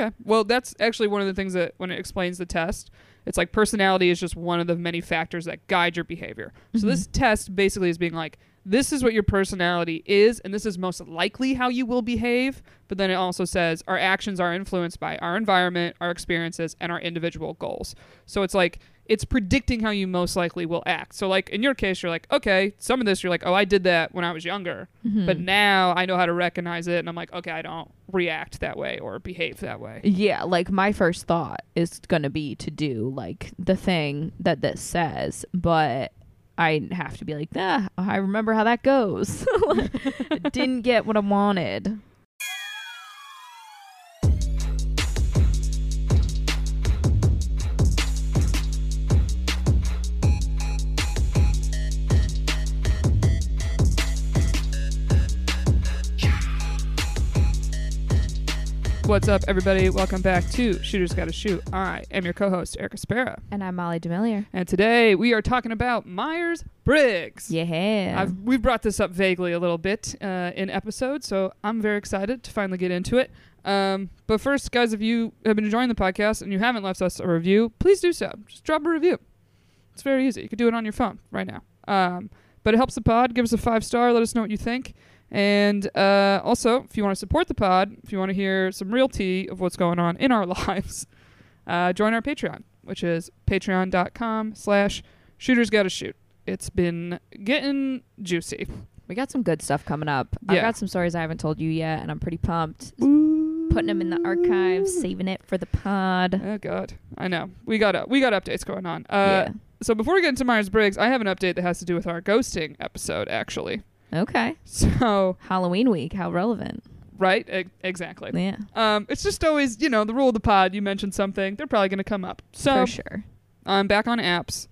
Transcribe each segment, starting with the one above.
Okay. Well, that's actually one of the things that when it explains the test, it's like personality is just one of the many factors that guide your behavior. So this mm-hmm. test basically is being like, this is what your personality is, and this is most likely how you will behave. But then it also says our actions are influenced by our environment, our experiences, and our individual goals. So it's like it's predicting how you most likely will act. So like in your case, you're like, okay, some of this you're like, oh, I did that when I was younger, Mm-hmm. but now I know how to recognize it, and I'm like, okay, I don't react that way or behave that way. Yeah, like my first thought is going to be to do like the thing that this says, but I have to be like, nah, I remember how that goes. Didn't get what I wanted. What's up, everybody? Welcome back to Shooters Gotta Shoot. I am your co-host Erica Spera, And I'm Molly Demillier. and today we are talking about Myers Briggs. Yeah. I've, we've brought this up vaguely a little bit uh, in episodes, so I'm very excited to finally get into it. Um, but first, guys, if you have been enjoying the podcast and you haven't left us a review, please do so. Just drop a review. It's very easy. You can do it on your phone right now. Um, but it helps the pod. Give us a five star. Let us know what you think. And uh, also, if you want to support the pod, if you want to hear some real tea of what's going on in our lives, uh, join our Patreon, which is patreon.com slash shooters gotta shoot. It's been getting juicy. we got some good stuff coming up. Yeah. I got some stories I haven't told you yet, and I'm pretty pumped. Putting them in the archives, saving it for the pod. Oh god, I know. We got uh, we got updates going on. Uh, yeah. So before we get into Myers Briggs, I have an update that has to do with our ghosting episode, actually. Okay. So Halloween week. How relevant. right, e- exactly. Yeah. Um, it's just always you know the rule of the pod. You mention something, they're probably gonna come up. So for sure. I'm back on apps,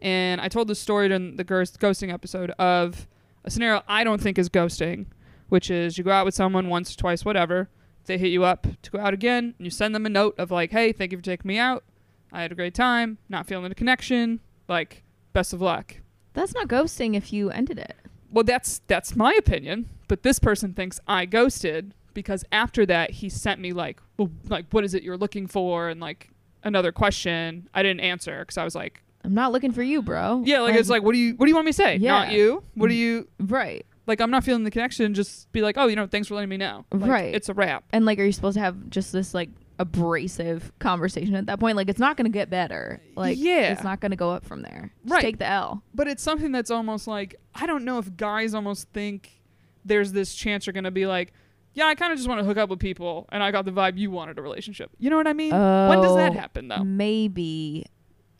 and I told the story in the ghost- ghosting episode of a scenario I don't think is ghosting, which is you go out with someone once, or twice, whatever. They hit you up to go out again, and you send them a note of like, "Hey, thank you for taking me out. I had a great time. Not feeling the connection. Like, best of luck." That's not ghosting if you ended it. Well, that's that's my opinion, but this person thinks I ghosted because after that he sent me like, well, like what is it you're looking for, and like another question. I didn't answer because I was like, I'm not looking for you, bro. yeah, like it's like, what do you what do you want me to say? Yeah. Not you. What do you right. like? I'm not feeling the connection. Just be like, oh, you know, thanks for letting me know. Like, Right. It's a wrap. And like, are you supposed to have just this like abrasive conversation at that point? Like, it's not going to get better. Like, Yeah. it's not going to go up from there. Just Right. Take the L. But it's something that's almost like I don't know if guys almost think there's this chance you're gonna be like, yeah, I kind of just want to hook up with people, and I got the vibe you wanted a relationship. You know what I mean? when does that Oh, happen though? Maybe,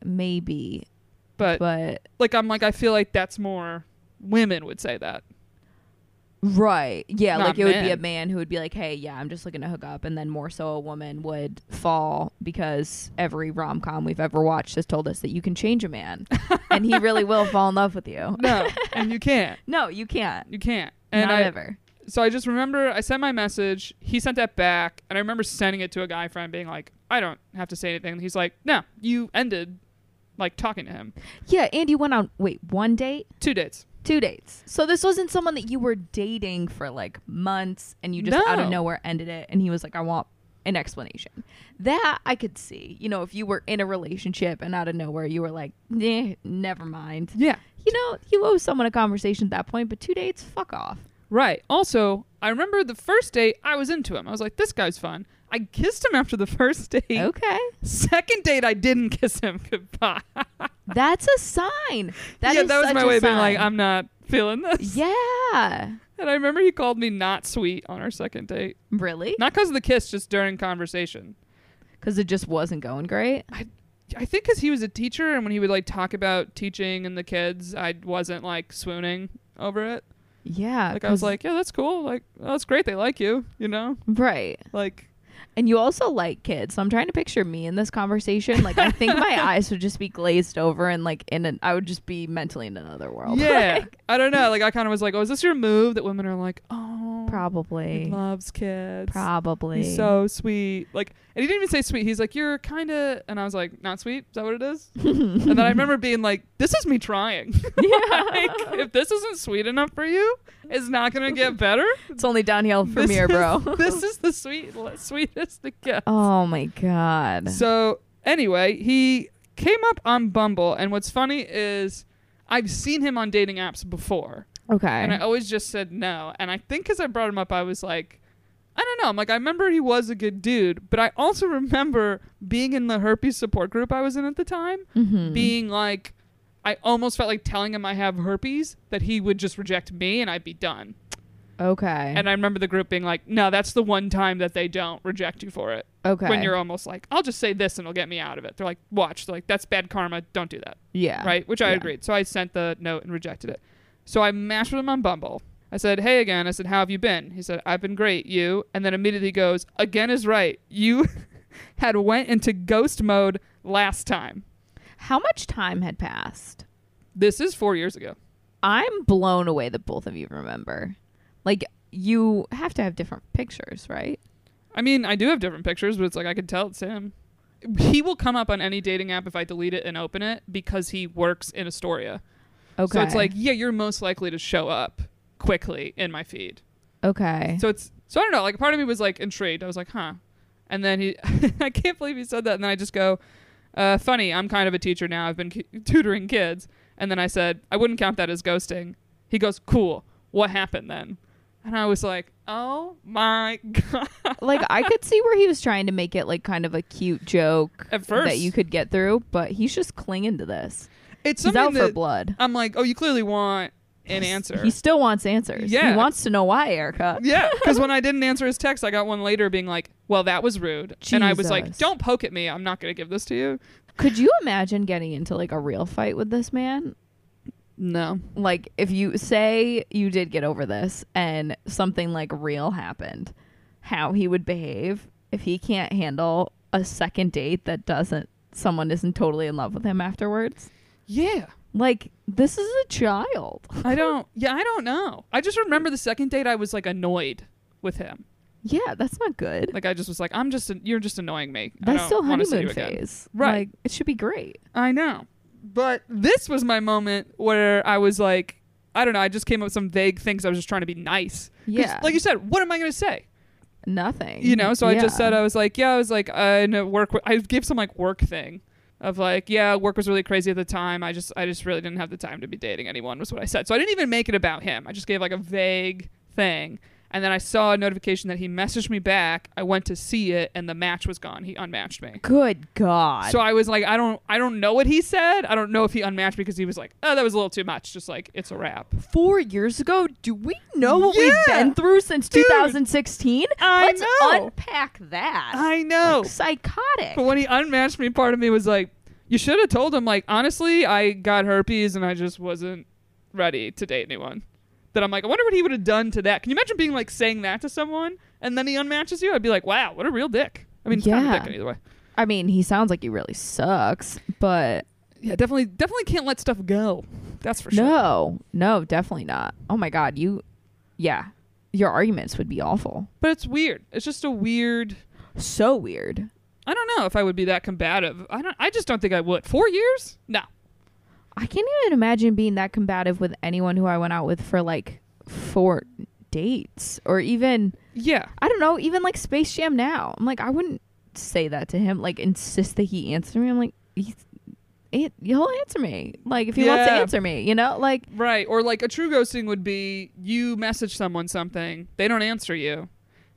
maybe, But but like I'm like I feel like that's more women would say that. Right, yeah. Not like it would be a man who would be like, "Hey, yeah, I'm just looking to hook up," and then more so a woman would fall because every rom com we've ever watched has told us that you can change a man, and he really will fall in love with you. No, and you can't. No, you can't. You can't. And Not I ever. so I just remember I sent my message. He sent that back, and I remember sending it to a guy friend, being like, I don't have to say anything. He's like, No, you ended like talking to him. Yeah, and you went on wait one date. Two dates. Two dates. So this wasn't someone that you were dating for like months and you just out of nowhere ended it and he was like, I want an explanation. That I could see. You know, if you were in a relationship and out of nowhere you were like, eh, never mind. Yeah. You know, you owe someone a conversation at that point, but two dates, fuck off. Right. Also, I remember the first date I was into him. I was like, this guy's fun. I kissed him after the first date. Okay. Second date, I didn't kiss him goodbye. That's a sign. That yeah, that was my way of being like. I'm not feeling this. Yeah. And I remember he called me not sweet on our second date. Really? Not because of the kiss, just during conversation. Because it just wasn't going great. I think because he was a teacher, and when he would like talk about teaching and the kids, I wasn't like swooning over it. Yeah. Like I was like, yeah, that's cool. Like oh, that's great. They like you. You know, right. like And you also like kids. So I'm trying to picture me in this conversation. Like I think my eyes would just be glazed over and like in an I would just be mentally in another world. yeah. Like, I don't know. Like I kind of was like, oh, is this your move? That women are like, oh, probably. loves kids. Probably. He's so sweet. Like, and he didn't even say sweet. He's like, you're kind of, and I was like, not sweet. Is that what it is? and then I remember being like, this is me trying. yeah. like, if this isn't sweet enough for you, it's not gonna get better. it's only downhill from This here, is- bro. this is the sweet, sweet sweetest the gets. Oh my god. So anyway, he came up on Bumble, and what's funny is I've seen him on dating apps before, okay. and I always just said no. And I think because I brought him up, I was like, I don't know. I'm like, I remember he was a good dude, but I also remember being in the herpes support group I was in at the time, Mhm. being like, I almost felt like telling him I have herpes that he would just reject me and I'd be done. Okay. And I remember the group being like, no, that's the one time that they don't reject you for it. okay. When you're almost like, I'll just say this and it'll get me out of it. They're like, watch. They're like, that's bad karma. Don't do that. yeah. Right? Which I Yeah. agreed. So I sent the note and rejected it. So I matched with him on Bumble. I said, hey again. I said, how have you been? He said, I've been great. You? And then immediately goes, again is right. You had went into ghost mode last time. How much time had passed? This is four years ago. I'm blown away that both of you remember. Like you have to have different pictures, right? I mean, I do have different pictures, but it's like I could tell it's him. He will come up on any dating app if I delete it and open it because he works in Astoria. Okay. So it's like, yeah, you're most likely to show up quickly in my feed. okay. So it's so I don't know. Like part of me was like intrigued. I was like, huh. And then he, I can't believe he said that. And then I just go, uh, funny. I'm kind of a teacher now. I've been ki- tutoring kids. And then I said, I wouldn't count that as ghosting. He goes, cool. What happened then? And I was like, oh my god. like I could see where he was trying to make it like kind of a cute joke At first, that you could get through, but he's just clinging to this. it's He's something out for blood. I'm like, oh, you clearly want an answer. He still wants answers. Yeah. He wants to know why, Erica. yeah, because when I didn't answer his text, I got one later being like, well, that was rude. And I was like, Jesus. don't poke at me. I'm not going to give this to you. Could you imagine getting into like a real fight with this man? No. Like if you say you did get over this and something like real happened, how he would behave if he can't handle a second date that doesn't someone isn't totally in love with him afterwards? Yeah. Like this is a child. I don't. Yeah, I don't know. I just remember the second date. I was like annoyed with him. Yeah, that's not good. Like I just was like, I'm just. You're just annoying me. That's still honeymoon again. phase. Right. Like it should be great. I know, but this was my moment where I was like, I don't know. I just came up with some vague things. I was just trying to be nice. Yeah. Like you said, what am I going to say? Nothing. You know. So I just said I was like, yeah. I was like, uh, I know work. w- I gave some like work thing. Of like, yeah, work was really crazy at the time. I just, I just really didn't have the time to be dating anyone. Was what I said. So I didn't even make it about him. I just gave like a vague thing, and then I saw a notification that he messaged me back. I went to see it, and the match was gone. He unmatched me. Good God. So I was like, I don't, I don't know what he said. I don't know if he unmatched me because he was like, oh, that was a little too much. Just like it's a wrap. Four years ago, do we know what we've been through since Dude. 2016? I Let's know. unpack that. I know. Like, psychotic. But when he unmatched me, part of me was like, you should have told him. Like honestly, I got herpes and I just wasn't ready to date anyone. That I'm like, I wonder what he would have done to that. Can you imagine being like saying that to someone and then he unmatches you? I'd be like, wow, what a real dick. I mean, it's kind of Yeah. dick either way. I mean, he sounds like he really sucks, but Yeah, definitely, definitely can't let stuff go. That's for sure. no, no, definitely not. Oh my God, you, yeah, your arguments would be awful. But it's weird. It's just a weird. So weird. I don't know if I would be that combative. I don't. I just don't think I would. Four years? No. I can't even imagine being that combative with anyone who I went out with for like four dates or even Yeah. I don't know, even like Space Jam now. I'm like, I wouldn't say that to him. Like, insist that he answer me. I'm like, he's, he- he'll answer me. Like, if he wants to answer me, you know, like, Right. Or like a true ghosting would be you message someone something, they don't answer you.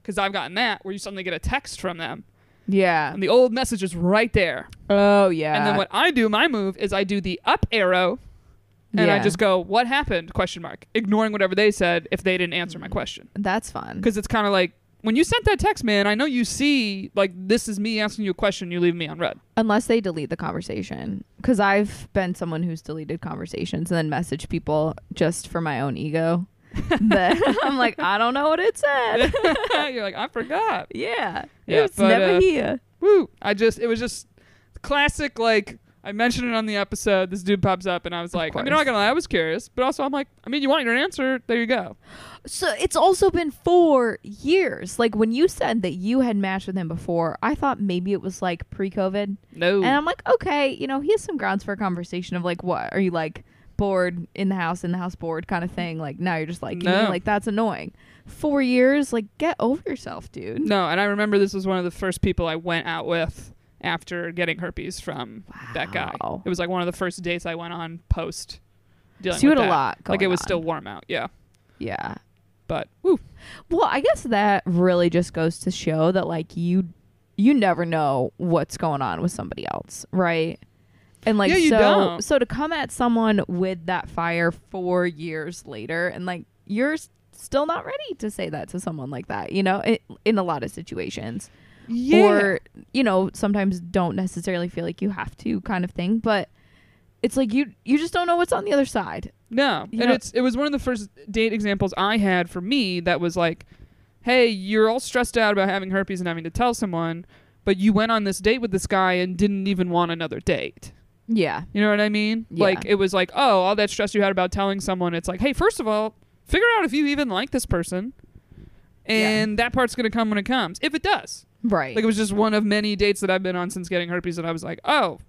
Because I've gotten that where you suddenly get a text from them yeah. and the old message is right there. Oh yeah. And then what I do, my move is I do the up arrow and I just go, what happened? Question mark. Ignoring whatever they said if they didn't answer my question. That's fun. Because it's kind of like when you sent that text, man, I know you see like this is me asking you a question, you leave me on read. Unless they delete the conversation. Because I've been someone who's deleted conversations and then messaged people just for my own ego. that I'm like, I don't know what it said. You're like, I forgot. yeah. Yeah, it's but, never uh, here. Woo! I just it was just classic like I mentioned it on the episode. This dude pops up and I was like, I mean I'm not gonna lie, I was curious, but also I'm like, I mean, you want your answer? There you go. So it's also been four years. Like when you said that you had matched with him before, I thought maybe it was like pre COVID. No, And I'm like, okay, you know, he has some grounds for a conversation of like, what are you like bored in the house, in the house bored kind of thing. Like now you're just like, No. no. like that's annoying. Four years, like get over yourself, dude. No, and I remember this was one of the first people I went out with after getting herpes from that guy. It was like one of the first dates I went on post dealing So you with had a lot. Like it was on. still warm out. Yeah. Yeah. But woo. Well, I guess that really just goes to show that like you you never know what's going on with somebody else, right? And like Yeah, you so don't. so to come at someone with that fire 4 years later and like you're still not ready to say that to someone like that, you know, i in a lot of situations. Yeah. Or you know, sometimes don't necessarily feel like you have to kind of thing, but it's like you you just don't know what's on the other side. No, You and know- it's it was one of the first date examples I had for me that was like, hey, you're all stressed out about having herpes and having to tell someone, but you went on this date with this guy and didn't even want another date. Yeah. You know what I mean? Yeah. Like it was like, oh, all that stress you had about telling someone, it's like, hey, first of all, figure out if you even like this person. And that part's gonna come when it comes. If it does. Right. Like it was just one of many dates that I've been on since getting herpes that I was like, oh,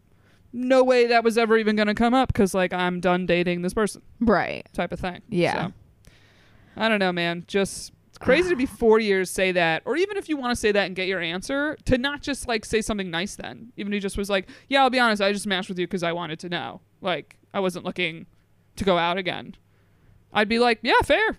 no way that was ever even gonna come up because like I'm done dating this person right. type of thing. Yeah. So, I don't know, man. Just it's crazy to be four years say that, or even if you want to say that and get your answer, to not just like say something nice then. Even if he just was like, "Yeah, I'll be honest, I just matched with you because I wanted to know. Like I wasn't looking to go out again." I'd be like, "Yeah, fair,"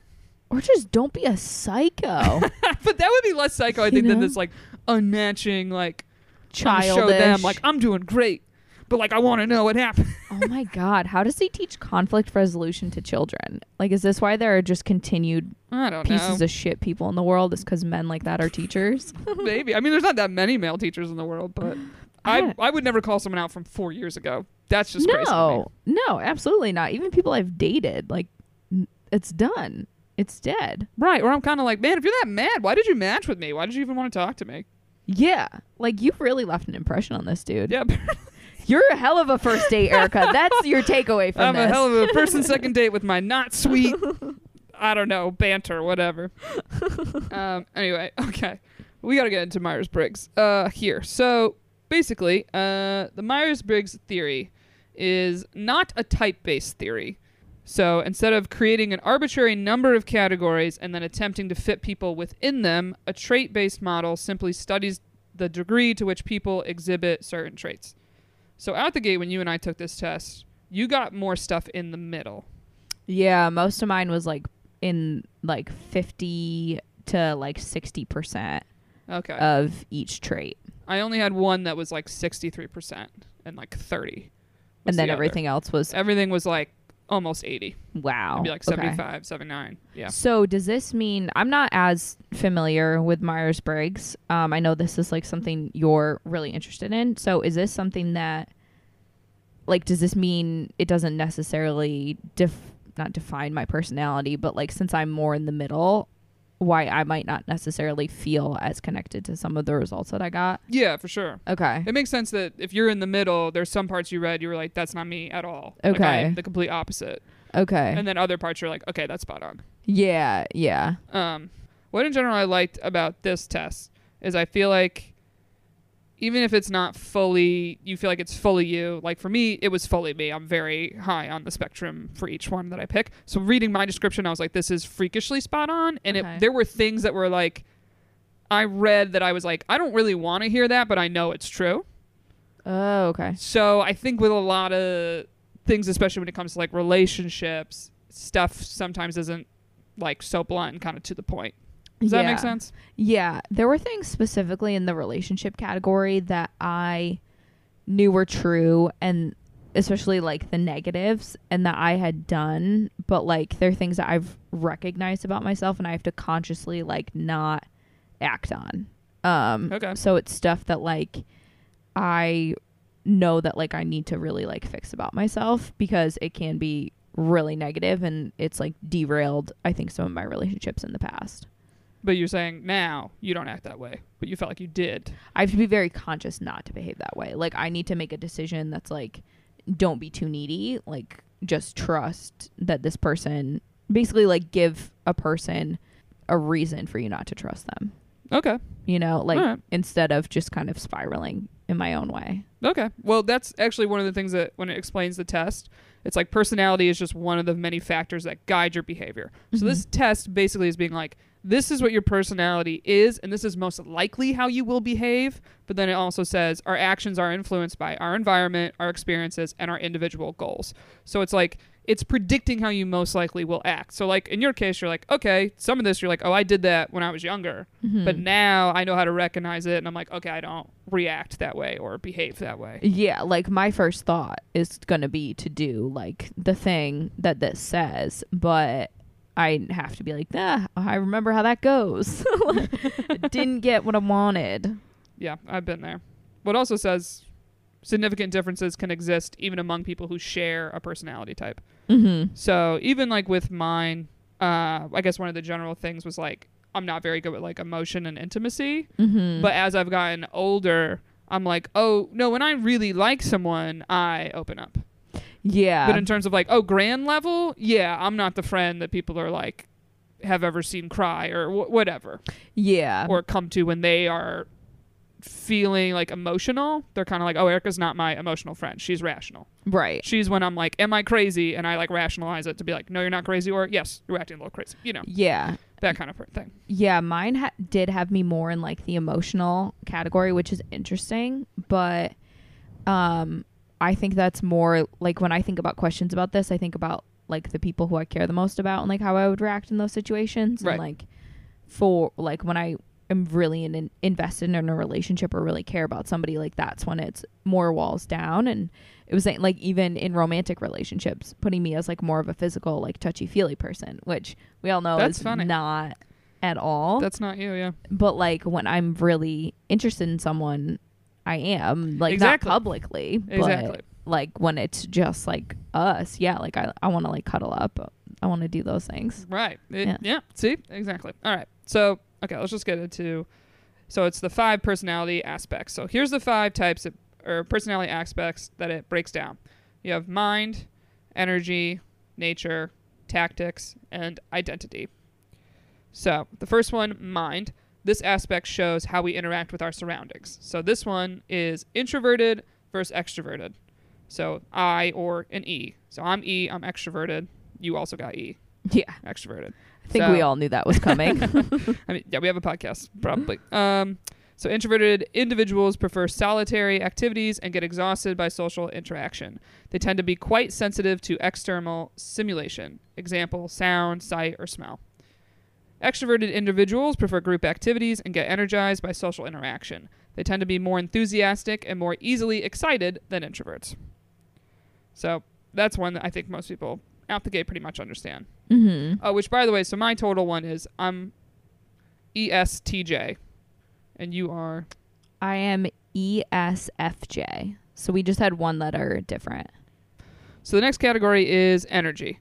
Or just don't be a psycho. but that would be less psycho, I think, than this like unmatching like Childish. show them like I'm doing great, but like I want to know what happened. oh my god, how does he teach conflict resolution to children? Like, is this why there are just continued I don't pieces know. of shit people in the world? Is because men like that are teachers? Maybe. I mean, there's not that many male teachers in the world, but I I would never call someone out from four years ago. That's just crazy. no, no, absolutely not. Even people I've dated, like, it's done. It's dead. Right. Or I'm kind of like, man, if you're that mad, why did you match with me? Why did you even want to talk to me? Yeah, like you've really left an impression on this dude. Yeah. You're a hell of a first date, Erica. That's your takeaway from this. I'm this. a hell of a first and second date with my not sweet, I don't know, banter, whatever. um, anyway, okay. We got to get into Myers Briggs uh, here. So basically, uh, the Myers Briggs theory is not a type based theory. So instead of creating an arbitrary number of categories and then attempting to fit people within them, a trait based model simply studies the degree to which people exhibit certain traits. So out the gate, when you and I took this test, you got more stuff in the middle. Yeah, most of mine was like in like 50 to like 60% Okay. of each trait. I only had one that was like 63% and like 30. And then the everything else was Everything was like almost 80. wow. Maybe like okay. 75, 79. Yeah. So does this mean I'm not as familiar with Myers Briggs? Um, I know this is like something you're really interested in. So is this something that, like, does this mean it doesn't necessarily def not define my personality, but like since I'm more in the middle, why I might not necessarily feel as connected to some of the results that I got? Yeah, for sure. Okay. It makes sense that if you're in the middle, there's some parts you read you were like, that's not me at all. Okay. am the complete opposite. Okay. And then other parts you're like, okay, that's spot on. yeah. Yeah. Um, what in general I liked about this test is I feel like even if it's not fully, you feel like it's fully you. Like for me, it was fully me. I'm very high on the spectrum for each one that I pick. So reading my description, I was like, this is freakishly spot on. And Okay. it, there were things that were like, I read that I was like, I don't really want to hear that, but I know it's true. Oh, okay. So I think with a lot of things, especially when it comes to like relationships, stuff sometimes isn't like so blunt and kind of to the point. Does that make sense? Yeah, there were things specifically in the relationship category that I knew were true and especially like the negatives and that I had done, but like they're things that I've recognized about myself and I have to consciously like not act on. Um Okay. so it's stuff that like I know that like I need to really like fix about myself because it can be really negative and it's like derailed I think some of my relationships in the past. But you're saying now you don't act that way, but you felt like you did. I have to be very conscious not to behave that way. Like I need to make a decision that's like don't be too needy, like just trust that this person basically like give a person a reason for you not to trust them. Okay. You know, like Alright. instead of just kind of spiraling in my own way. Okay. Well, that's actually one of the things that when it explains the test It's like personality is just one of the many factors that guide your behavior. So this mm-hmm. test basically is being like, this is what your personality is, and this is most likely how you will behave. But then it also says our actions are influenced by our environment, our experiences, and our individual goals. So it's like it's predicting how you most likely will act. So like in your case, you're like, okay, some of this you're like, oh, I did that when I was younger, Mhm. but now I know how to recognize it, and I'm like, okay, I don't react that way or behave that way. Yeah, like my first thought is going to be to do like the thing that this says, but I have to be like, nah, I remember how that goes. Didn't get what I wanted. Yeah, I've been there. What also says significant differences can exist even among people who share a personality type. Mm-hmm. So even like with mine, uh, I guess one of the general things was like I'm not very good with like emotion and intimacy. Mm-hmm. But as I've gotten older, I'm like, oh no, when I really like someone, I open up. Yeah, but in terms of like, oh, grand level, yeah, I'm not the friend that people are like have ever seen cry or wh- whatever yeah, or come to when they are feeling like emotional. They're kind of like, oh, Erica's not my emotional friend. She's rational. right. She's when I'm like, am I crazy? And I like rationalize it to be like, no, you're not crazy, or yes, you're acting a little crazy. You know, Yeah, that kind of thing. yeah. Mine ha- did have me more in like the emotional category, which is interesting, but um, I think that's more like when I think about questions about this, I think about like the people who I care the most about and like how I would react in those situations. Right. And like for like when I am really in, in, invested in a relationship or really care about somebody, like that's when it's more walls down. And it was like, like even in romantic relationships, putting me as like more of a physical, like touchy feely person, which we all know That's is funny. not at all. That's not you, yeah. but like when I'm really interested in someone, I am like Exactly. not publicly, but Exactly. like when it's just like us, yeah, like I, I want to like cuddle up. I want to do those things. Right. It- Yeah. yeah. See? Exactly. All right. So, okay, let's just get into. So, it's the five personality aspects. So, here's the five types of, or personality aspects that it breaks down you have mind, energy, nature, tactics, and identity. So, the first one, mind. This aspect shows how we interact with our surroundings. So, this one is introverted versus extroverted. So, I or an E. So, I'm E, I'm extroverted. You also got E, Yeah, extroverted. I think So- we all knew that was coming. I mean, yeah, we have a podcast, probably. Um, so introverted individuals prefer solitary activities and get exhausted by social interaction. They tend to be quite sensitive to external stimulation, example, sound, sight, or smell. Extroverted individuals prefer group activities and get energized by social interaction. They tend to be more enthusiastic and more easily excited than introverts. So that's one that I think most people out the gate pretty much understand. hmm Oh, which by the way, so my total one is I'm ESTJ, and you are I am ESFJ. So we just had one letter different. So the next category is energy.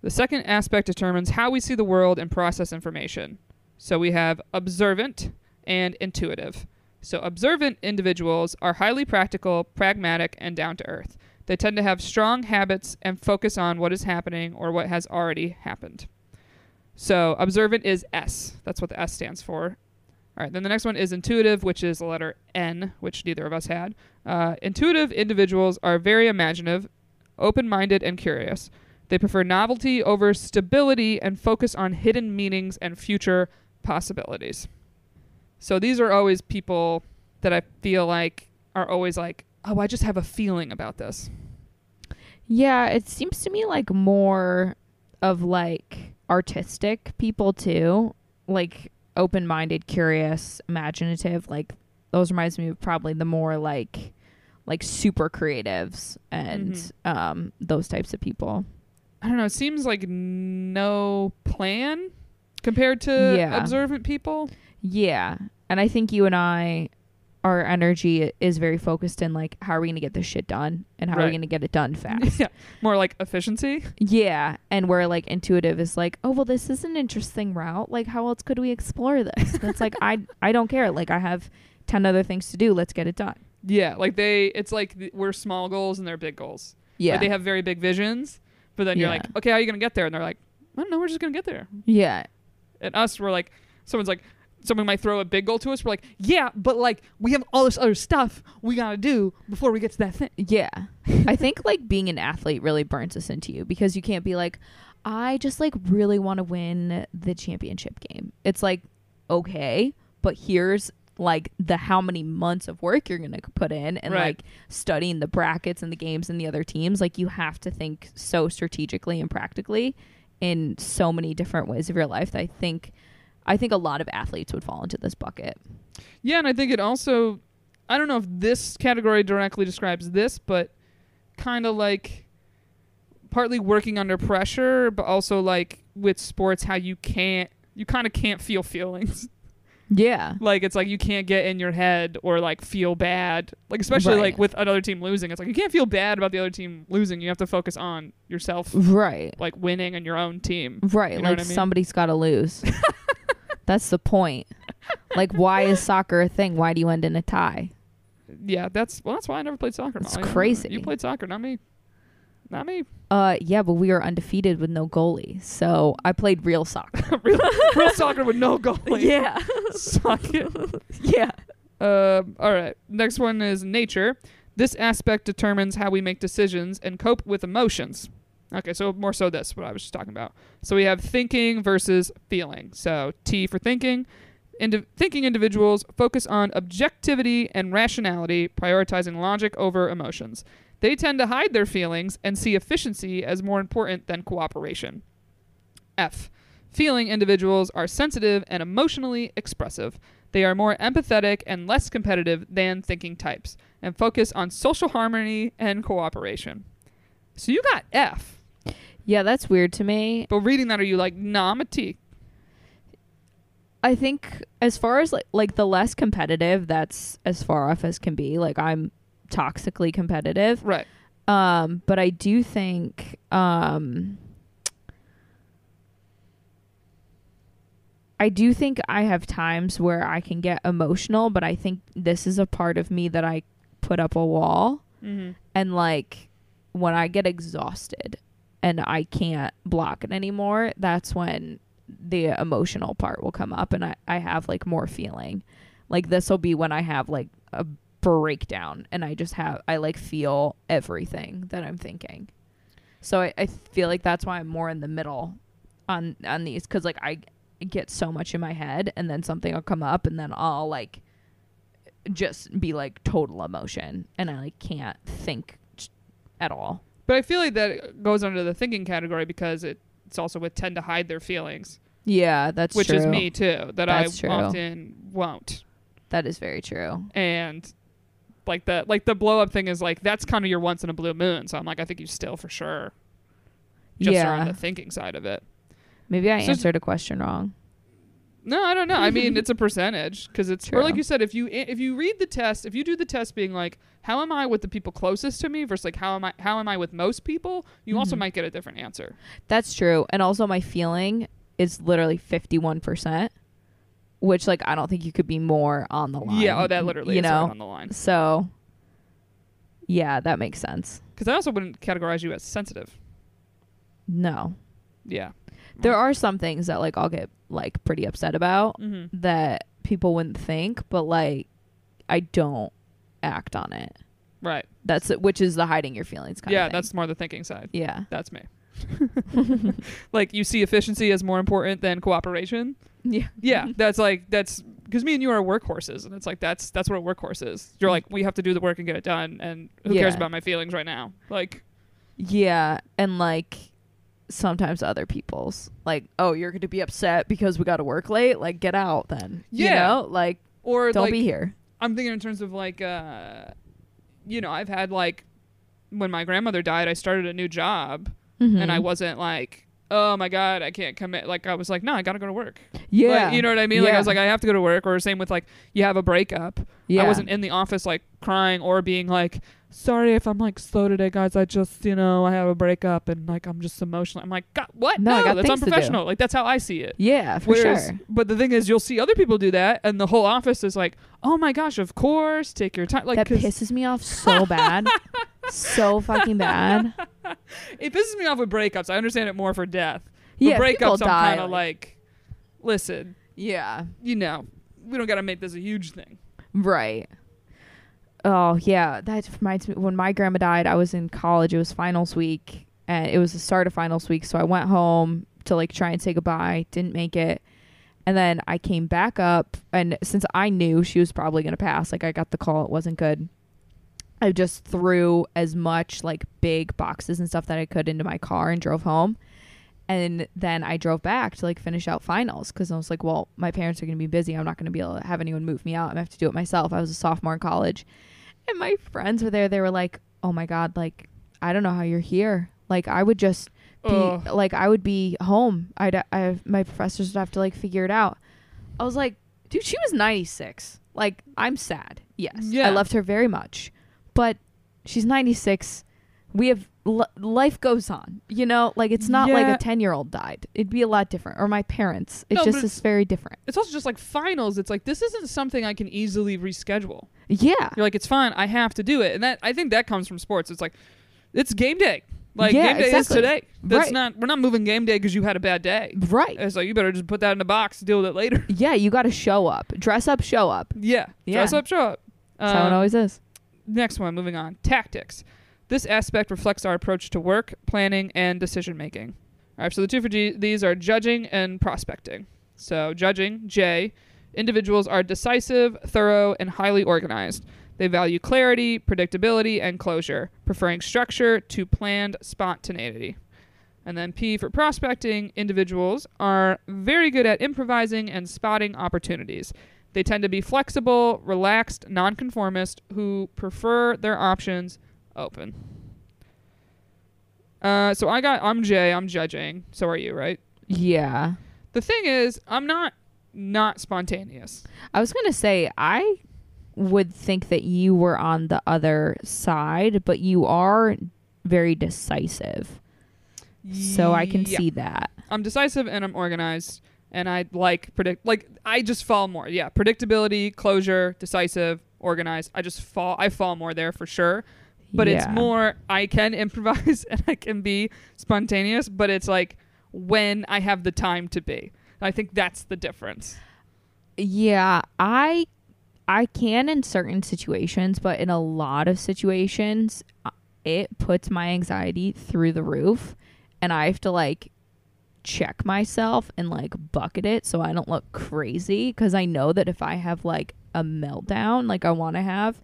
The second aspect determines how we see the world and process information. So we have observant and intuitive. So observant individuals are highly practical, pragmatic, and down to earth. They tend to have strong habits and focus on what is happening or what has already happened. So observant is S. That's what the S stands for. All right, then the next one is intuitive, which is the letter N, which neither of us had. Uh, intuitive individuals are very imaginative, open minded, and curious. They prefer novelty over stability and focus on hidden meanings and future possibilities. So these are always people that I feel like are always like, oh, I just have a feeling about this. Yeah, it seems to me like more of like artistic people too, like open-minded, curious, imaginative. Like those reminds me of probably the more like like super creatives and Mhm. um those types of people. I don't know. It seems like no plan compared to Yeah. observant people. Yeah, and I think you and I, our energy is very focused in like how are we gonna get this shit done and how are we gonna get it done fast. yeah, more like efficiency. Yeah, and where like intuitive is like, oh well, this is an interesting route. Like, how else could we explore this? It's like I I don't care. Like, I have ten other things to do. Let's get it done. Yeah, like they. It's like th- we're small goals and they're big goals. Yeah, Like they have very big visions, but then you're Yeah. like, okay, how are you gonna get there? And they're like, I don't know. We're just gonna get there. yeah, And us, we're like, someone's like, someone might throw a big goal to us. We're like, yeah, but like we have all this other stuff we gotta do before we get to that thing. Yeah. I think like being an athlete really burns us into you because you can't be like, I just like really want to win the championship game. It's like, okay, but here's like the how many months of work you're going to put in and Right. like studying the brackets and the games and the other teams. Like you have to think so strategically and practically in so many different ways of your life that I think I think a lot of athletes would fall into this bucket. Yeah, and I think it also I don't know if this category directly describes this, but kind of like partly working under pressure, but also like with sports how you can't you kind of can't feel feelings. Yeah. like it's like you can't get in your head or like feel bad. Like especially Right. like with another team losing. It's like you can't feel bad about the other team losing. You have to focus on yourself Right. like winning and your own team. Right. You know like I mean? somebody's got to lose. That's the point. Like, why is soccer a thing? Why do you end in a tie? Yeah, that's well that's why I never played soccer. It's Molly. crazy. You played soccer, not me. Not me. Uh, yeah, but we are undefeated with no goalie. So I played real soccer. real, real soccer with no goalie. yeah. Suck it. yeah. Um, all right. Next one is nature. This aspect determines how we make decisions and cope with emotions. Okay, so more so this, what I was just talking about. So we have thinking versus feeling. So T for thinking. Indi- thinking individuals focus on objectivity and rationality, prioritizing logic over emotions. They tend to hide their feelings and see efficiency as more important than cooperation. F. Feeling individuals are sensitive and emotionally expressive. They are more empathetic and less competitive than thinking types and focus on social harmony and cooperation. So you got F. Yeah, that's weird to me. But reading that, are you like, nah, I'm a T? I think as far as like like the less competitive, that's as far off as can be. Like I'm toxically competitive. Right. Um, but I do think um I do think I have times where I can get emotional, but I think this is a part of me that I put up a wall Mm-hmm. and like when I get exhausted and I can't block it anymore, that's when the emotional part will come up and I, I have like more feeling. Like this will be when I have like a breakdown and I just have I like feel everything that I'm thinking. So I, I feel like that's why I'm more in the middle on on these because like I get so much in my head and then something will come up and then I'll like just be like total emotion and I like can't think at all. But I feel like that goes under the thinking category because it, it's also with tend to hide their feelings, Yeah, that's which true. is me too. That That's I true. often won't. That is very true. And like the like the blow up thing is like that's kind of your once in a blue moon. So I'm like, I think you still for sure just are on the thinking side of it. Maybe I So- answered a question wrong. No, I don't know. I mean, it's a percentage because it's or like you said, if you if you read the test, if you do the test being like, how am I with the people closest to me versus like how am I how am I with most people, you also Mhm. might get a different answer. That's true. And also my feeling is literally 51%, which like I don't think you could be more on the line. Yeah, oh, that literally you is right know. on the line. So yeah, that makes sense. Because I also wouldn't categorize you as sensitive. No. Yeah. There are some things that like I'll get like pretty upset about Mm-hmm. that people wouldn't think, but like I don't act on it. Right. That's which is the hiding your feelings kind of thing. Yeah, that's more the thinking side. yeah. That's me. like you see efficiency as more important than cooperation. Yeah. Yeah, that's like that's because me and you are workhorses, and it's like that's that's what a workhorse is. You're like we have to do the work and get it done, and who cares about my feelings right now? Like Yeah, and like sometimes other people's like, oh, you're going to be upset because we got to work late. Like, get out then. Yeah. you know, like or don't like be here. I'm thinking in terms of like uh, you know I've had like when my grandmother died, I started a new job, and I Mhm. wasn't like. Oh my god, I can't commit. Like I was like, no, I gotta go to work. yeah, Like, you know what I mean? Like I was like, I have to go to work. Or same with like, you have a breakup. yeah. I wasn't in the office like crying or being like, sorry if I'm like slow today, guys. I just, you know, I have a breakup and like I'm just emotional. I'm like, God, what? No, I got that's things to do. unprofessional. Like that's how I see it. yeah, for Whereas, sure. but the thing is, you'll see other people do that, and the whole office is like, "Oh my gosh, of course, take your time." Like, that 'cause pisses me off so bad, so fucking bad. it pisses me off with breakups. I understand it more for death. Yeah, but people breakups, I'm die, kind of like, listen, yeah, you know, we don't got to make this a huge thing. Right. Oh yeah, that reminds me. When my grandma died, I was in college. It was finals week, and it was the start of finals week. So I went home to like try and say goodbye. Didn't make it, and then I came back up. And since I knew she was probably gonna pass, like I got the call, it wasn't good. I just threw as much like big boxes and stuff that I could into my car and drove home. And then I drove back to like finish out finals because I was like, well, my parents are going to be busy. I'm not going to be able to have anyone move me out. I'm going to have to do it myself. I was a sophomore in college. And my friends were there. They were like, oh my God, like, I don't know how you're here. Like, I would just be, Ugh. like, I would be home. I'd, I, my professors would have to like figure it out. I was like, dude, she was 96. Like, I'm sad. Yes. Yeah. I loved her very much. But she's 96. We have l- life goes on, you know, like it's not like a 10 year old died. It'd be a lot different. Or my parents. It No, just is very different. It's also just like finals. It's like this isn't something I can easily reschedule. Yeah. You're like, it's fine. I have to do it, and that I think that comes from sports. It's like, it's game day. Like Yeah, game day is today. That's Right. not. We're not moving game day because you had a bad day. Right. It's like you better just put that in a box, deal with it later. Yeah, you got to show up. Dress up, show up. yeah. Yeah. Dress up, show up. That's how it Um, always is. Next one, moving on. Tactics. This aspect reflects our approach to work, planning, and decision making. All right, so the two for G- these are judging and prospecting. So, judging, J, individuals are decisive, thorough, and highly organized. They value clarity, predictability, and closure, preferring structure to planned spontaneity. And then P for prospecting, individuals are very good at improvising and spotting opportunities. They tend to be flexible, relaxed, nonconformist who prefer their options open. Uh, so I got I'm Jay, I'm judging. So are you, right? Yeah. The thing is, I'm not not spontaneous. I was going to say, I would think that you were on the other side, but you are very decisive. So I can Yeah. see that. I'm decisive and I'm organized and I like predict like I just fall more. Yeah, predictability, closure, decisive, organized. I just fall I fall more there for sure. But it's more I can improvise and I can be spontaneous, but it's like when I have the time to be. I think that's the difference. Yeah, I I can in certain situations, but in a lot of situations uh, it puts my anxiety through the roof and I have to like check myself and like bucket it so I don't look crazy cuz I know that if I have like a meltdown like I want to have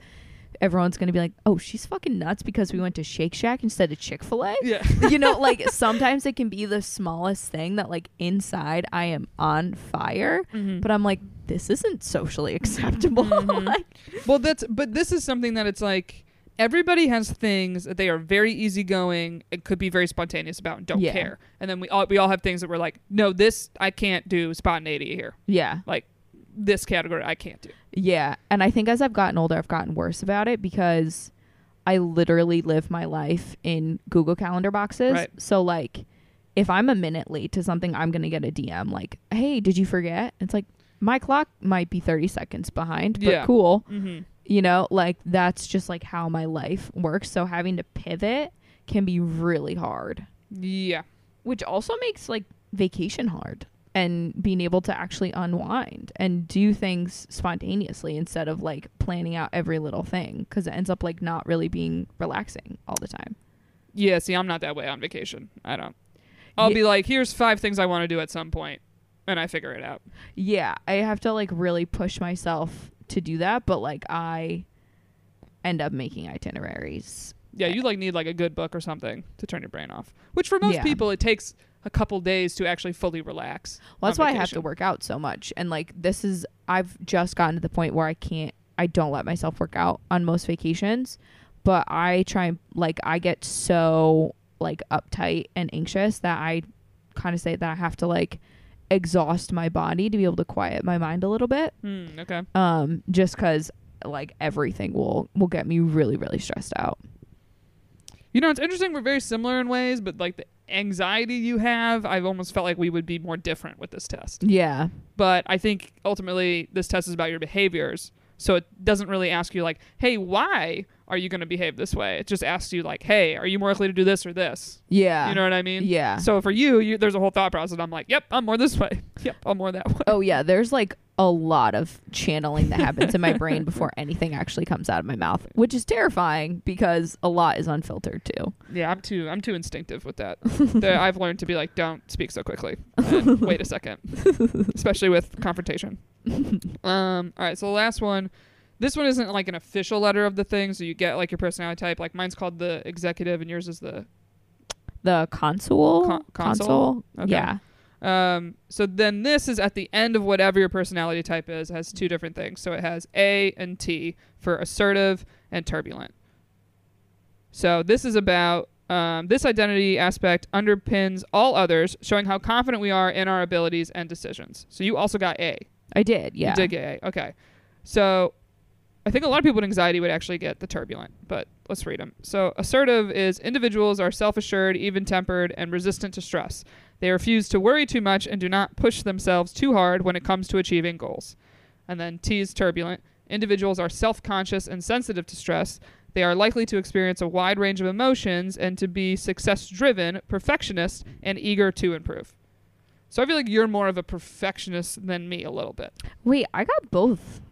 everyone's going to be like, "Oh, she's fucking nuts because we went to Shake Shack instead of Chick-fil-A." Yeah. you know, like sometimes it can be the smallest thing that like inside I am on fire, Mhm. but I'm like, this isn't socially acceptable. Mhm. like, Well, that's but this is something that it's like everybody has things that they are very easygoing and could be very spontaneous about and don't Yeah. care. And then we all we all have things that we're like, no, this I can't do spontaneity here. yeah, Like this category I can't do. yeah. And I think as I've gotten older, I've gotten worse about it because I literally live my life in Google Calendar boxes. Right. So like, if I'm a minute late to something, I'm gonna get a DM like, "Hey, did you forget?" It's like my clock might be 30 seconds behind, but Yeah. cool. Mm-hmm. you know like that's just like how my life works so having to pivot can be really hard Yeah. which also makes like vacation hard and being able to actually unwind and do things spontaneously instead of like planning out every little thing because it ends up like not really being relaxing all the time Yeah. See, I'm not that way on vacation. I don't. I'll Ye- be like, here's five things I want to do at some point, and I figure it out. yeah i have to like really push myself to do that but like i end up making itineraries Yeah, you like need like a good book or something to turn your brain off. Which for most Yeah. people, it takes a couple days to actually fully relax. Well, that's why I have to work out so much. And like this is I've just gotten to the point where I can't I don't let myself work out on most vacations, but I try like I get so like uptight and anxious that I kind of say that I have to like exhaust my body to be able to quiet my mind a little bit. Hmm. Okay. Um just cuz like everything will will get me really really stressed out. You know, it's interesting. We're very similar in ways, but like the anxiety you have, I've almost felt like we would be more different with this test. Yeah. But I think ultimately this test is about your behaviors. So it doesn't really ask you like, "Hey, why are you going to behave this way?" It just asks you like, "Hey, are you more likely to do this or this?" Yeah. You know what I mean? Yeah. So for you, you, there's a whole thought process. I'm like, "Yep, I'm more this way. Yep, I'm more that way." oh yeah, there's like a lot of channeling that happens in my brain before anything actually comes out of my mouth, which is terrifying because a lot is unfiltered too. Yeah, I'm too I'm too instinctive with that. There- I've learned to be like, don't speak so quickly. And wait a second, especially with confrontation. Um, all right, so the last one. This one isn't like an official letter of the thing, so you get like your personality type. Like mine's called the executive, and yours is the The Consul, Con- Consul? Okay. yeah, Um, so then this is at the end of whatever your personality type is, has two different things. So it has A and T for assertive and turbulent. So this is about um, this identity aspect underpins all others, showing how confident we are in our abilities and decisions. So you also got A. I did, yeah. You did get A. Okay. So I think a lot of people with anxiety would actually get the turbulent, but let's read them. So assertive is individuals are self assured, even tempered, and resistant to stress. They refuse to worry too much and do not push themselves too hard when it comes to achieving goals. And then T is turbulent. Individuals are self conscious and sensitive to stress. They are likely to experience a wide range of emotions and to be success driven, perfectionist, and eager to improve. So I feel like you're more of a perfectionist than me a little bit. Wait, I got both.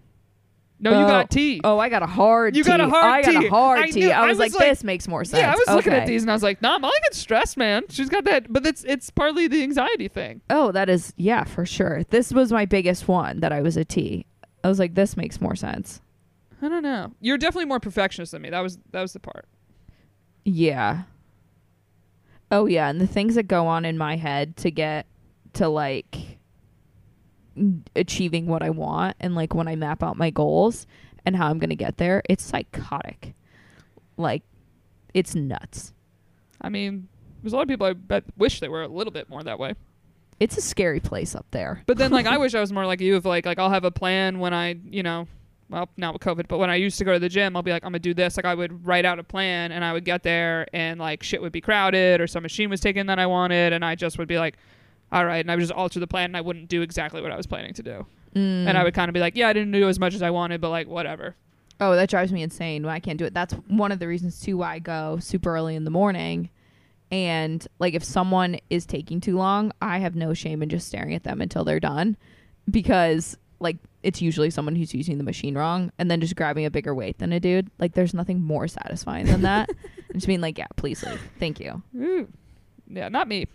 No, you got T. Oh, I got a hard. You got a hard I got T. a hard I T. knew- I I was, like, this makes more sense. Yeah, I was looking at Okay. these and I was like, nah, Molly gets stressed, man. She's got that, but it's it's partly the anxiety thing. Oh, that is yeah, for sure. This was my biggest one that I was a T. I was like, this makes more sense. I don't know. You're definitely more perfectionist than me. That was that was the part. Yeah. Oh yeah, and the things that go on in my head to get to like achieving what I want and like when I map out my goals and how I'm going to get there, it's psychotic. Like it's nuts. I mean, there's a lot of people I bet wish they were a little bit more that way. It's a scary place up there. But then like I wish I was more like you of like like I'll have a plan when I, you know, well, not with COVID, but when I used to go to the gym, I'll be like, I'm gonna do this. Like I would write out a plan and I would get there and like shit would be crowded or some machine was taken that I wanted and I just would be like, all right, and I would just alter the plan and I wouldn't do exactly what I was planning to do. Mm. And I would kind of be like, yeah, I didn't do as much as I wanted, but like whatever. Oh, that drives me insane when I can't do it. That's one of the reasons too why I go super early in the morning. And like if someone is taking too long, I have no shame in just staring at them until they're done because like it's usually someone who's using the machine wrong and then just grabbing a bigger weight than a dude. Like there's nothing more satisfying than that. and just being like, yeah, please leave. Thank you. Ooh. Yeah, not me.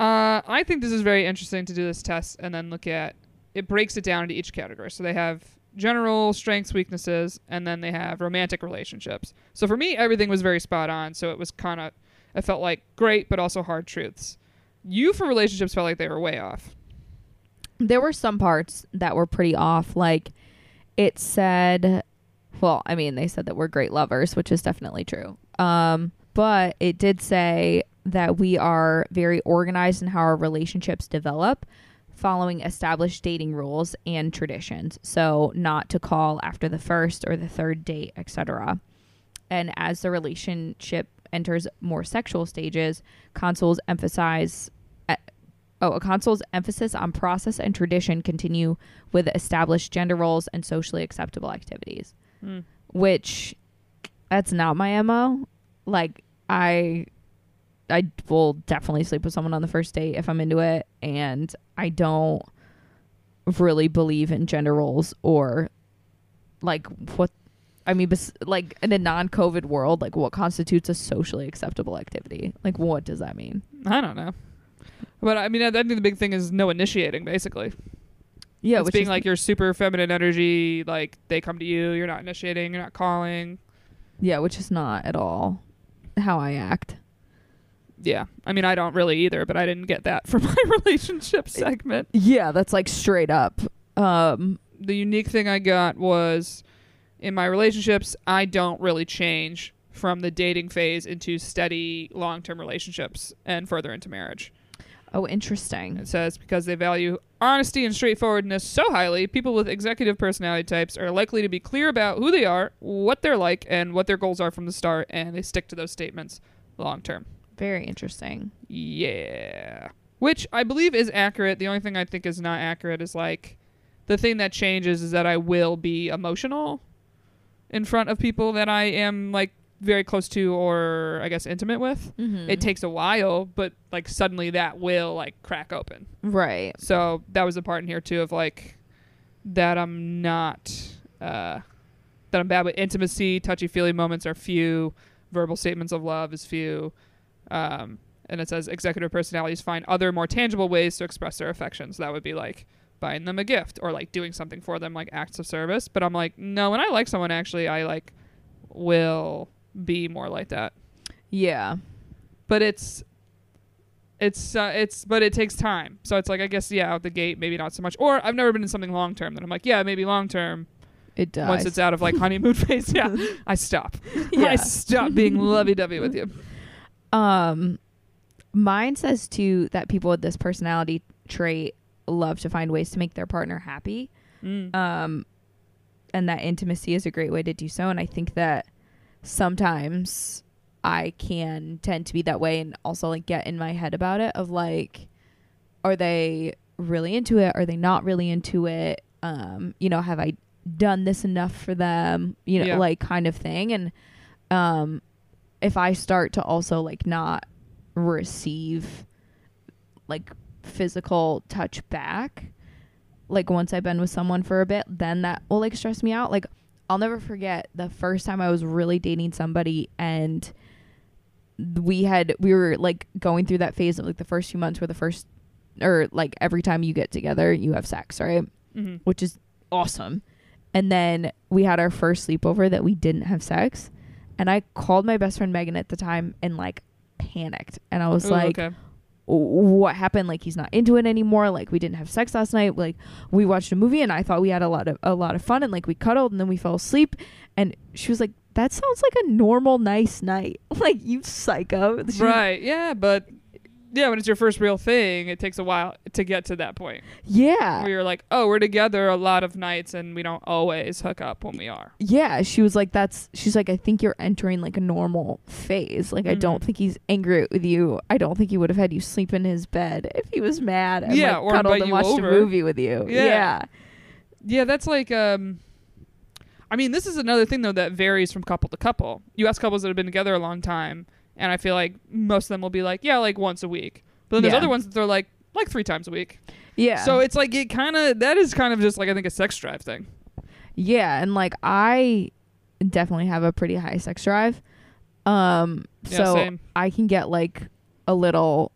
Uh, I think this is very interesting to do this test and then look at it breaks it down into each category. So they have general strengths, weaknesses, and then they have romantic relationships. So for me, everything was very spot on. So it was kind of, it felt like great, but also hard truths. You for relationships felt like they were way off. there were some parts that were pretty off. Like it said, well, I mean, they said that we're great lovers, which is definitely true. Um, but it did say that we are very organized in how our relationships develop, following established dating rules and traditions. So, not to call after the first or the third date, etc. And as the relationship enters more sexual stages, consuls emphasize Oh, a consul's emphasis on process and tradition continue with established gender roles and socially acceptable activities, Hmm. which that's not my MO. Like I I will definitely sleep with someone on the first date if I'm into it and I don't really believe in gender roles or like what I mean, bes- like in a non-COVID world, like what constitutes a socially acceptable activity? Like, what does that mean? I don't know. But I mean, I I think the big thing is no initiating, basically. Yeah, it's which being is- like your super feminine energy, like they come to you, you're not initiating, you're not calling. Yeah, which is not at all how I act. Yeah. I mean, I don't really either, but I didn't get that from my relationship segment. Yeah, that's like straight up. Um, The unique thing I got was in my relationships, I don't really change from the dating phase into steady long term relationships and further into marriage. oh, interesting. It says because they value honesty and straightforwardness so highly, people with executive personality types are likely to be clear about who they are, what they're like, and what their goals are from the start, and they stick to those statements long term. Very interesting. Yeah. Which I believe is accurate. The only thing I think is not accurate is like the thing that changes is that I will be emotional in front of people that I am like very close to or I guess intimate with. Mm-hmm. It takes a while, but like suddenly that will like crack open. right. So that was a part in here too of like that I'm not uh, that I'm bad with intimacy. Touchy feely moments are few. Verbal statements of love is few. Um, and it says executive personalities find other more tangible ways to express their affections. That would be like buying them a gift or like doing something for them, like acts of service. But I'm like, no, when I like someone, actually, I like will be more like that. Yeah. But it's it's uh, it's but it takes time. So it's like I guess yeah, out the gate maybe not so much. Or I've never been in something long term that I'm like yeah maybe long term It does. once it's out of like honeymoon phase yeah I stop yeah. I stop being lovey dovey with you. Um, mine says too that people with this personality trait love to find ways to make their partner happy. Mm. Um, and that intimacy is a great way to do so. And I think that sometimes I can tend to be that way and also like get in my head about it of like, are they really into it? Are they not really into it? Um, you know, have I done this enough for them? You know, Yeah. like kind of thing. And um, if I start to also like not receive like physical touch back, like once I've been with someone for a bit, then that will like stress me out. Like I'll never forget the first time I was really dating somebody and we had we were like going through that phase of like the first few months where the first or like every time you get together you have sex, right? hmm Which is awesome. And then we had our first sleepover that we didn't have sex. And I called my best friend Megan at the time and like panicked. And I was Ooh, like, okay. what happened? Like he's not into it anymore. Like we didn't have sex last night. Like we watched a movie and i thought we had a lot of a lot of fun and like we cuddled and then we fell asleep. And she was like that sounds like a normal nice night. Like you psycho. She- right. Yeah but yeah when it's your first real thing it takes a while to get to that point yeah where you're like oh we're together a lot of nights and we don't always hook up when we are yeah she was like that's she's like i think you're entering like a normal phase like i don't Mhm. think he's angry with you i don't think he would have had you sleep in his bed if he was mad and Yeah, like, or cuddled and watched over. a movie with you Yeah. yeah Yeah, that's like um I mean, this is another thing though that varies from couple to couple. You ask couples that have been together a long time, and I feel like most of them will be like, yeah, like once a week. But then there's Yeah. other ones that they're like like 3 times a week. yeah So it's like it kind of that is kind of just like I think a sex drive thing. Yeah, and like I definitely have a pretty high sex drive. Um Yeah, so same. I can get like a little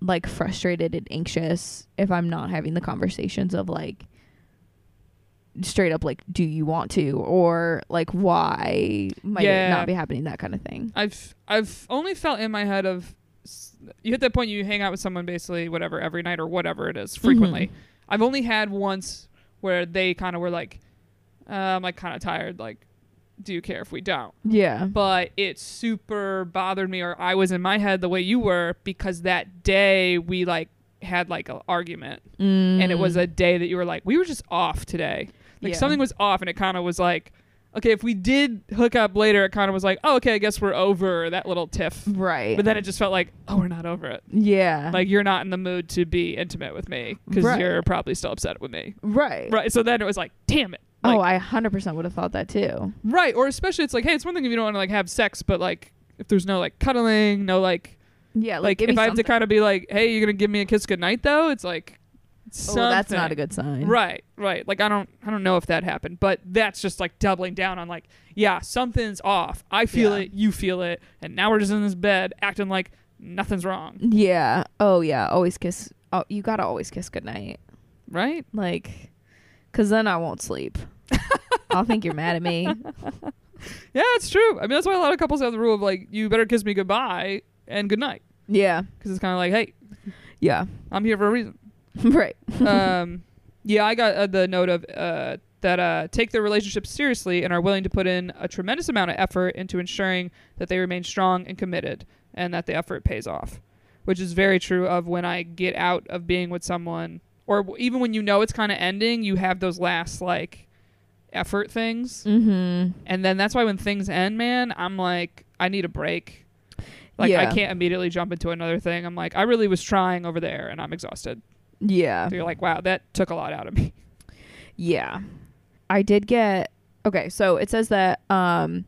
like frustrated and anxious if I'm not having the conversations of like straight up like do you want to or like why might Yeah. it not be happening that kind of thing. I've I've only felt in my head of you hit that point you hang out with someone basically whatever every night or whatever it is frequently. I've only had once where they kind of were like, uh, I'm like kind of tired. Like, do you care if we don't? Yeah. But it super bothered me, or I was in my head the way you were because that day we like had like an argument, and it was a day that you were like, we were just off today. Like Yeah. something was off, and it kind of was like, okay, if we did hook up later, it kind of was like, oh, okay, I guess we're over that little tiff. right. But then it just felt like, oh, we're not over it. yeah. Like you're not in the mood to be intimate with me because Right. you're probably still upset with me. right. Right. So then it was like, damn it. Oh, like, oh, I 100% would have thought that too. right. Or especially it's like, hey, it's one thing if you don't want to like have sex, but like if there's no like cuddling, no like Yeah, like, give if I have to kind of be like, hey, you're gonna give me a kiss goodnight though, it's like Oh, that's not a good sign. Right, right. Like I don't I don't know if that happened, but that's just like doubling down on like, yeah, something's off. I feel Yeah. it, you feel it, and now we're just in this bed acting like nothing's wrong. Yeah. Oh yeah. Always kiss. Oh, you gotta always kiss goodnight. Right? Like, cause then I won't sleep. I'll think you're mad at me. Yeah, it's true. I mean that's why a lot of couples have the rule of like, you better kiss me goodbye and goodnight. Yeah. Because it's kinda like, hey, Yeah. I'm here for a reason. right. um, yeah, I got uh, the note of uh, that uh, take their relationship seriously and are willing to put in a tremendous amount of effort into ensuring that they remain strong and committed, and that the effort pays off, which is very true of when I get out of being with someone, or w- even when you know it's kind of ending, you have those last like effort things, Mm-hmm. and then that's why when things end, man, I'm like, I need a break. Like I can't immediately jump into another thing. I'm like, I really was trying over there, and I'm exhausted. Yeah. So you're like, wow, that took a lot out of me. Yeah. I did get okay, so it says that um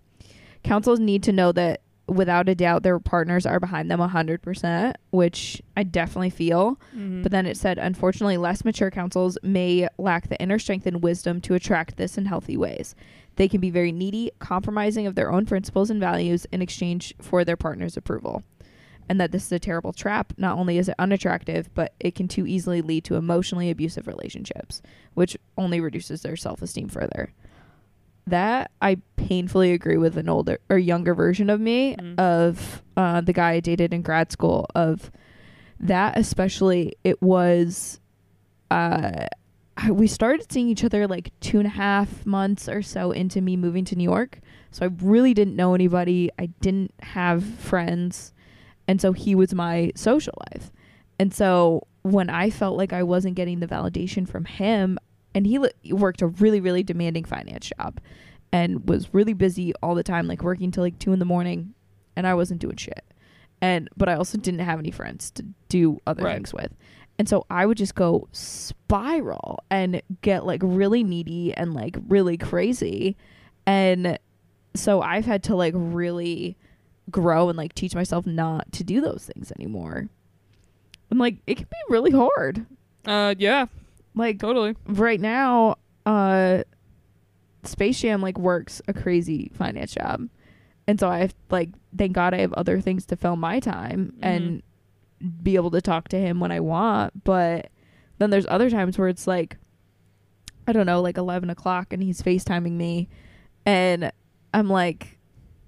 consuls need to know that without a doubt their partners are behind them 100%, which I definitely feel. Mhm. But then it said, unfortunately, less mature consuls may lack the inner strength and wisdom to attract this in healthy ways. They can be very needy, compromising of their own principles and values in exchange for their partner's approval. And that this is a terrible trap. Not only is it unattractive, but it can too easily lead to emotionally abusive relationships, which only reduces their self esteem further. That I painfully agree with an older or younger version of me Mhm. of uh, the guy I dated in grad school. Of that, especially, it was. Uh, we started seeing each other like two and a half months or so into me moving to New York. So I really didn't know anybody. I didn't have friends. And so he was my social life. And so when I felt like I wasn't getting the validation from him, and he li- worked a really, really demanding finance job and was really busy all the time, like working till like two in the morning, and I wasn't doing shit. And but I also didn't have any friends to do other Right. things with. And so I would just go spiral and get like really needy and like really crazy. And so I've had to like really grow and like teach myself not to do those things anymore. And like it can be really hard. uh, yeah, Like totally. right now, uh Space Jam like works a crazy finance job. And so I have like thank God I have other things to fill my time and be able to talk to him when I want. But then there's other times where it's like I don't know, like eleven o'clock and he's FaceTiming me and I'm like,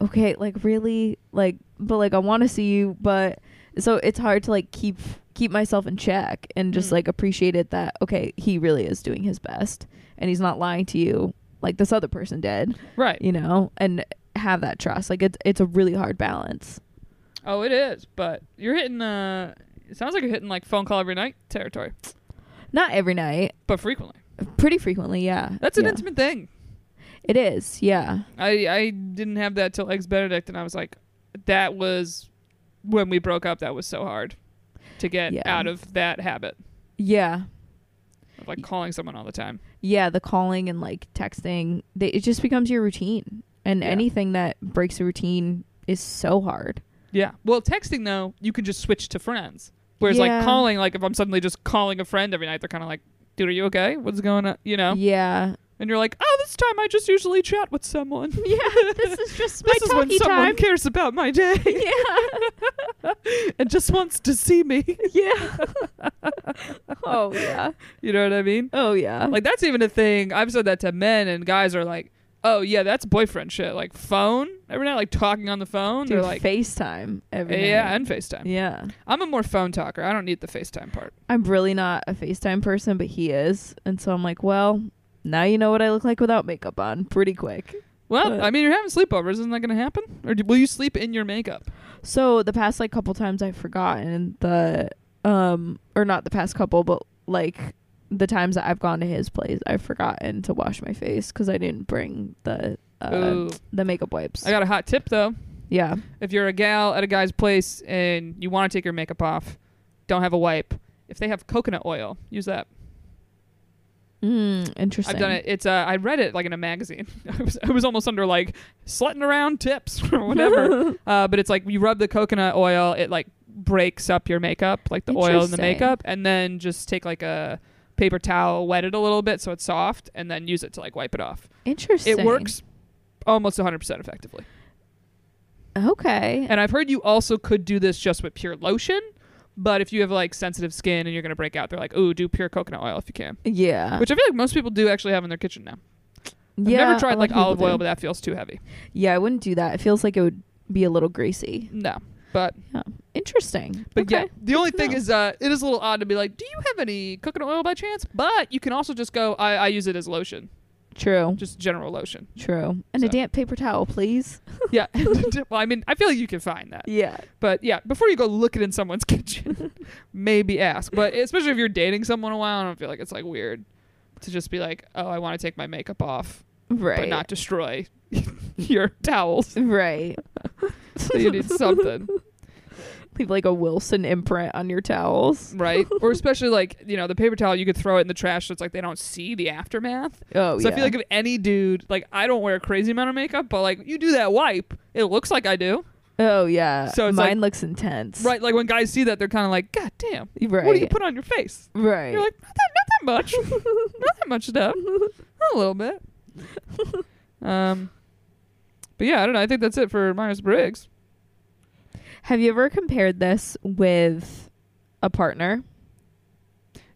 Okay, like really? Like but like I wanna see you but so it's hard to like keep keep myself in check and just Mm. like appreciate it that okay he really is doing his best and he's not lying to you like this other person did Right. you know and have that trust like it's it's a really hard balance Oh, it is. But you're hitting. Uh, it sounds like you're hitting like phone call every night territory, not every night but frequently. pretty frequently yeah That's an yeah. intimate thing. It is yeah I I didn't have that till Eggs Benedict, and I was like, that was when we broke up. That was so hard to get Yeah. out of that habit yeah of like calling someone all the time. yeah the calling and like texting they, it just becomes your routine and Yeah. anything that breaks a routine is so hard Yeah. Well, texting though, you can just switch to friends. Whereas Yeah. like calling, like if I'm suddenly just calling a friend every night, they're kind of like, "Dude, are you okay? What's going on?" You know. yeah And you're like, "Oh, this time I just usually chat with someone." yeah this is just my this is when someone time cares about my day yeah and just wants to see me. yeah oh yeah You know what I mean? oh yeah Like that's even a thing. I've said that to men, and guys are like, "Oh yeah, that's boyfriend shit." Like phone every night, like talking on the phone. Dude, they're like, FaceTime every "Yeah, night. and FaceTime." Yeah. I'm a more phone talker. I don't need the FaceTime part. I'm really not a FaceTime person, but he is. And so I'm like, well, now you know what I look like without makeup on pretty quick. Well, But- I mean, you're having sleepovers. Isn't that going to happen? Or do, will you sleep in your makeup? So the past like couple times I've forgotten the um or not the past couple, but like the times that I've gone to his place, I've forgotten to wash my face cuz I didn't bring the uh, the makeup wipes. I got a hot tip though. yeah. If you're a gal at a guy's place and you want to take your makeup off, don't have a wipe. If they have coconut oil, use that. Mm, interesting. I've done it. It's uh, I read it like in a magazine. I was, was almost under like slutting around tips or whatever. uh, but it's like you rub the coconut oil, it like breaks up your makeup, like the oil in the makeup, and then just take like a paper towel, wet it a little bit so it's soft, and then use it to like wipe it off. Interesting. It works almost 100% effectively. Okay. And I've heard you also could do this just with pure lotion. But if you have like sensitive skin and you're gonna break out, they're like, "Ooh, do pure coconut oil if you can." yeah. Which I feel like most people do actually have in their kitchen now. I've yeah, never tried like olive oil, do. but that feels too heavy. Yeah, I wouldn't do that. It feels like it would be a little greasy. No, but Interesting. but okay. yeah, the only thing know. is, uh, it is a little odd to be like, "Do you have any coconut oil by chance?" But you can also just go, "I, I use it as lotion, True. just general lotion." True. And a So. damp paper towel, please. yeah. well, I mean, I feel like you can find that. Yeah. But yeah, before you go looking in someone's kitchen, maybe ask. But especially if you're dating someone a while, I don't feel like it's like weird to just be like, "Oh, I want to take my makeup off, Right. but not destroy your towels." right. So you need something, Leave like a Wilson imprint on your towels. right? Or especially like you know the paper towel, you could throw it in the trash so it's like they don't see the aftermath. Oh so yeah. I feel like if any dude, like I don't wear a crazy amount of makeup, but like you do that wipe, it looks like I do. Oh yeah. So it's mine looks intense. Right, like when guys see that, they're kind of like, "God damn, Right. what do you put on your face?" right. You're like, "Not that, not that much, not that much stuff, a little bit." Um, but yeah, I don't know. I think that's it for Myers Briggs. Have you ever compared this with a partner?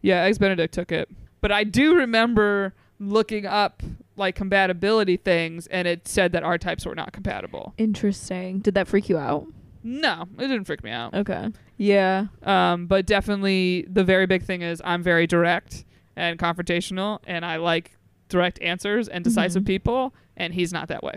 Yeah, Eggs Benedict took it, but I do remember looking up like compatibility things, and it said that our types were not compatible. Interesting. Did that freak you out? No, it didn't freak me out. Okay. Yeah. Um, but definitely the very big thing is I'm very direct and confrontational, and I like direct answers and decisive Mhm. people, and he's not that way.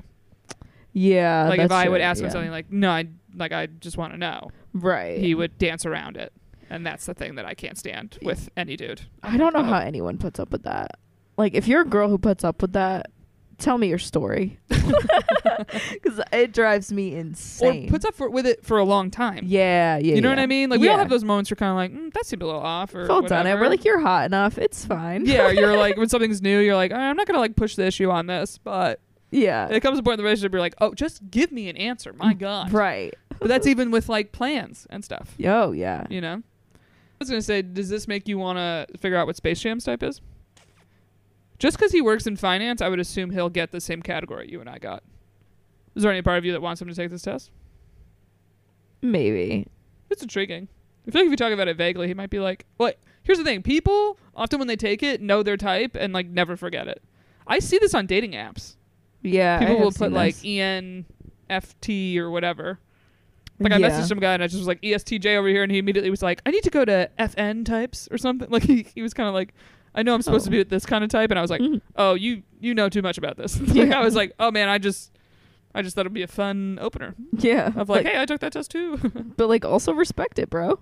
Yeah. like if I would true, ask him yeah. something like, "No, I like I just want to know," Right. he would dance around it, and that's the thing that I can't stand with any dude. I don't know how anyone puts up with that. Like, if you're a girl who puts up with that, tell me your story. Because it drives me insane. or puts up for, with it for a long time. yeah, yeah. you know what. I mean? Like we all have those moments where kind of like mm, that seemed a little off or done it. We're like, you're hot enough. It's fine. yeah, you're like when something's new, you're like, I'm not gonna like push the issue on this, but yeah. it comes to a point in the relationship, where you're like, oh, just give me an answer. My mm, God. Right. But that's even with like plans and stuff. Oh, yeah. You know. I was gonna say, does this make you want to figure out what Space Jam's type is? Just because he works in finance, I would assume he'll get the same category you and I got. Is there any part of you that wants him to take this test? Maybe. It's intriguing. I feel like if you talk about it vaguely, he might be like, "What?" here's the thing: people often when they take it know their type and like never forget it." I see this on dating apps. Yeah. People will put like this. ENFT or whatever. Like I Yeah. messaged some guy and I just was like ESTJ over here, and he immediately was like, "I need to go to FN types or something." Like he, he was kind of like, "I know I'm supposed to Oh. be with this kind of type," and I was like, Mhm. "Oh, you you know too much about this." like Yeah. I was like, "Oh man, I just I just thought it'd be a fun opener Yeah. of like, hey, I took that test too." but like also respect it, bro.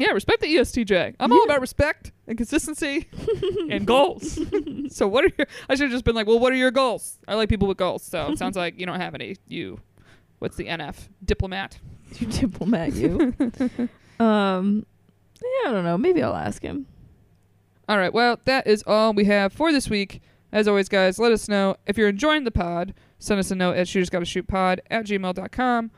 Yeah, respect the ESTJ. I'm all Yeah. about respect and consistency and goals. so what are your? I should have just been like, "Well, what are your goals?" I like people with goals, so it sounds like you don't have any. You, what's the NF? Diplomat. You diplomat, you. um, yeah, I don't know. Maybe I'll ask him. All right. Well, that is all we have for this week. As always, guys, let us know if you're enjoying the pod. Send us a note at shootersgottashootpod at gmail.com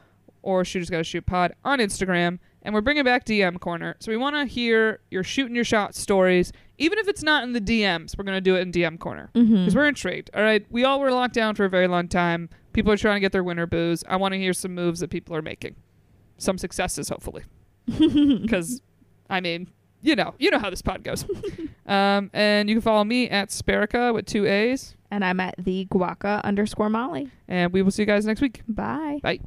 or shootersgottashootpod on Instagram. And we're bringing back DM Corner. So we want to hear your shooting your shot stories. Even if it's not in the DMs, we're going to do it in DM Corner. Mm-hmm. Because we're intrigued. All right. We all were locked down for a very long time. People are trying to get their winter booze. I want to hear some moves that people are making. Some successes, hopefully. Because, I mean, you know, you know how this pod goes. um, and you can follow me at Sparica with two A's. and I'm at the guaca underscore Molly. And we will see you guys next week. Bye. Bye.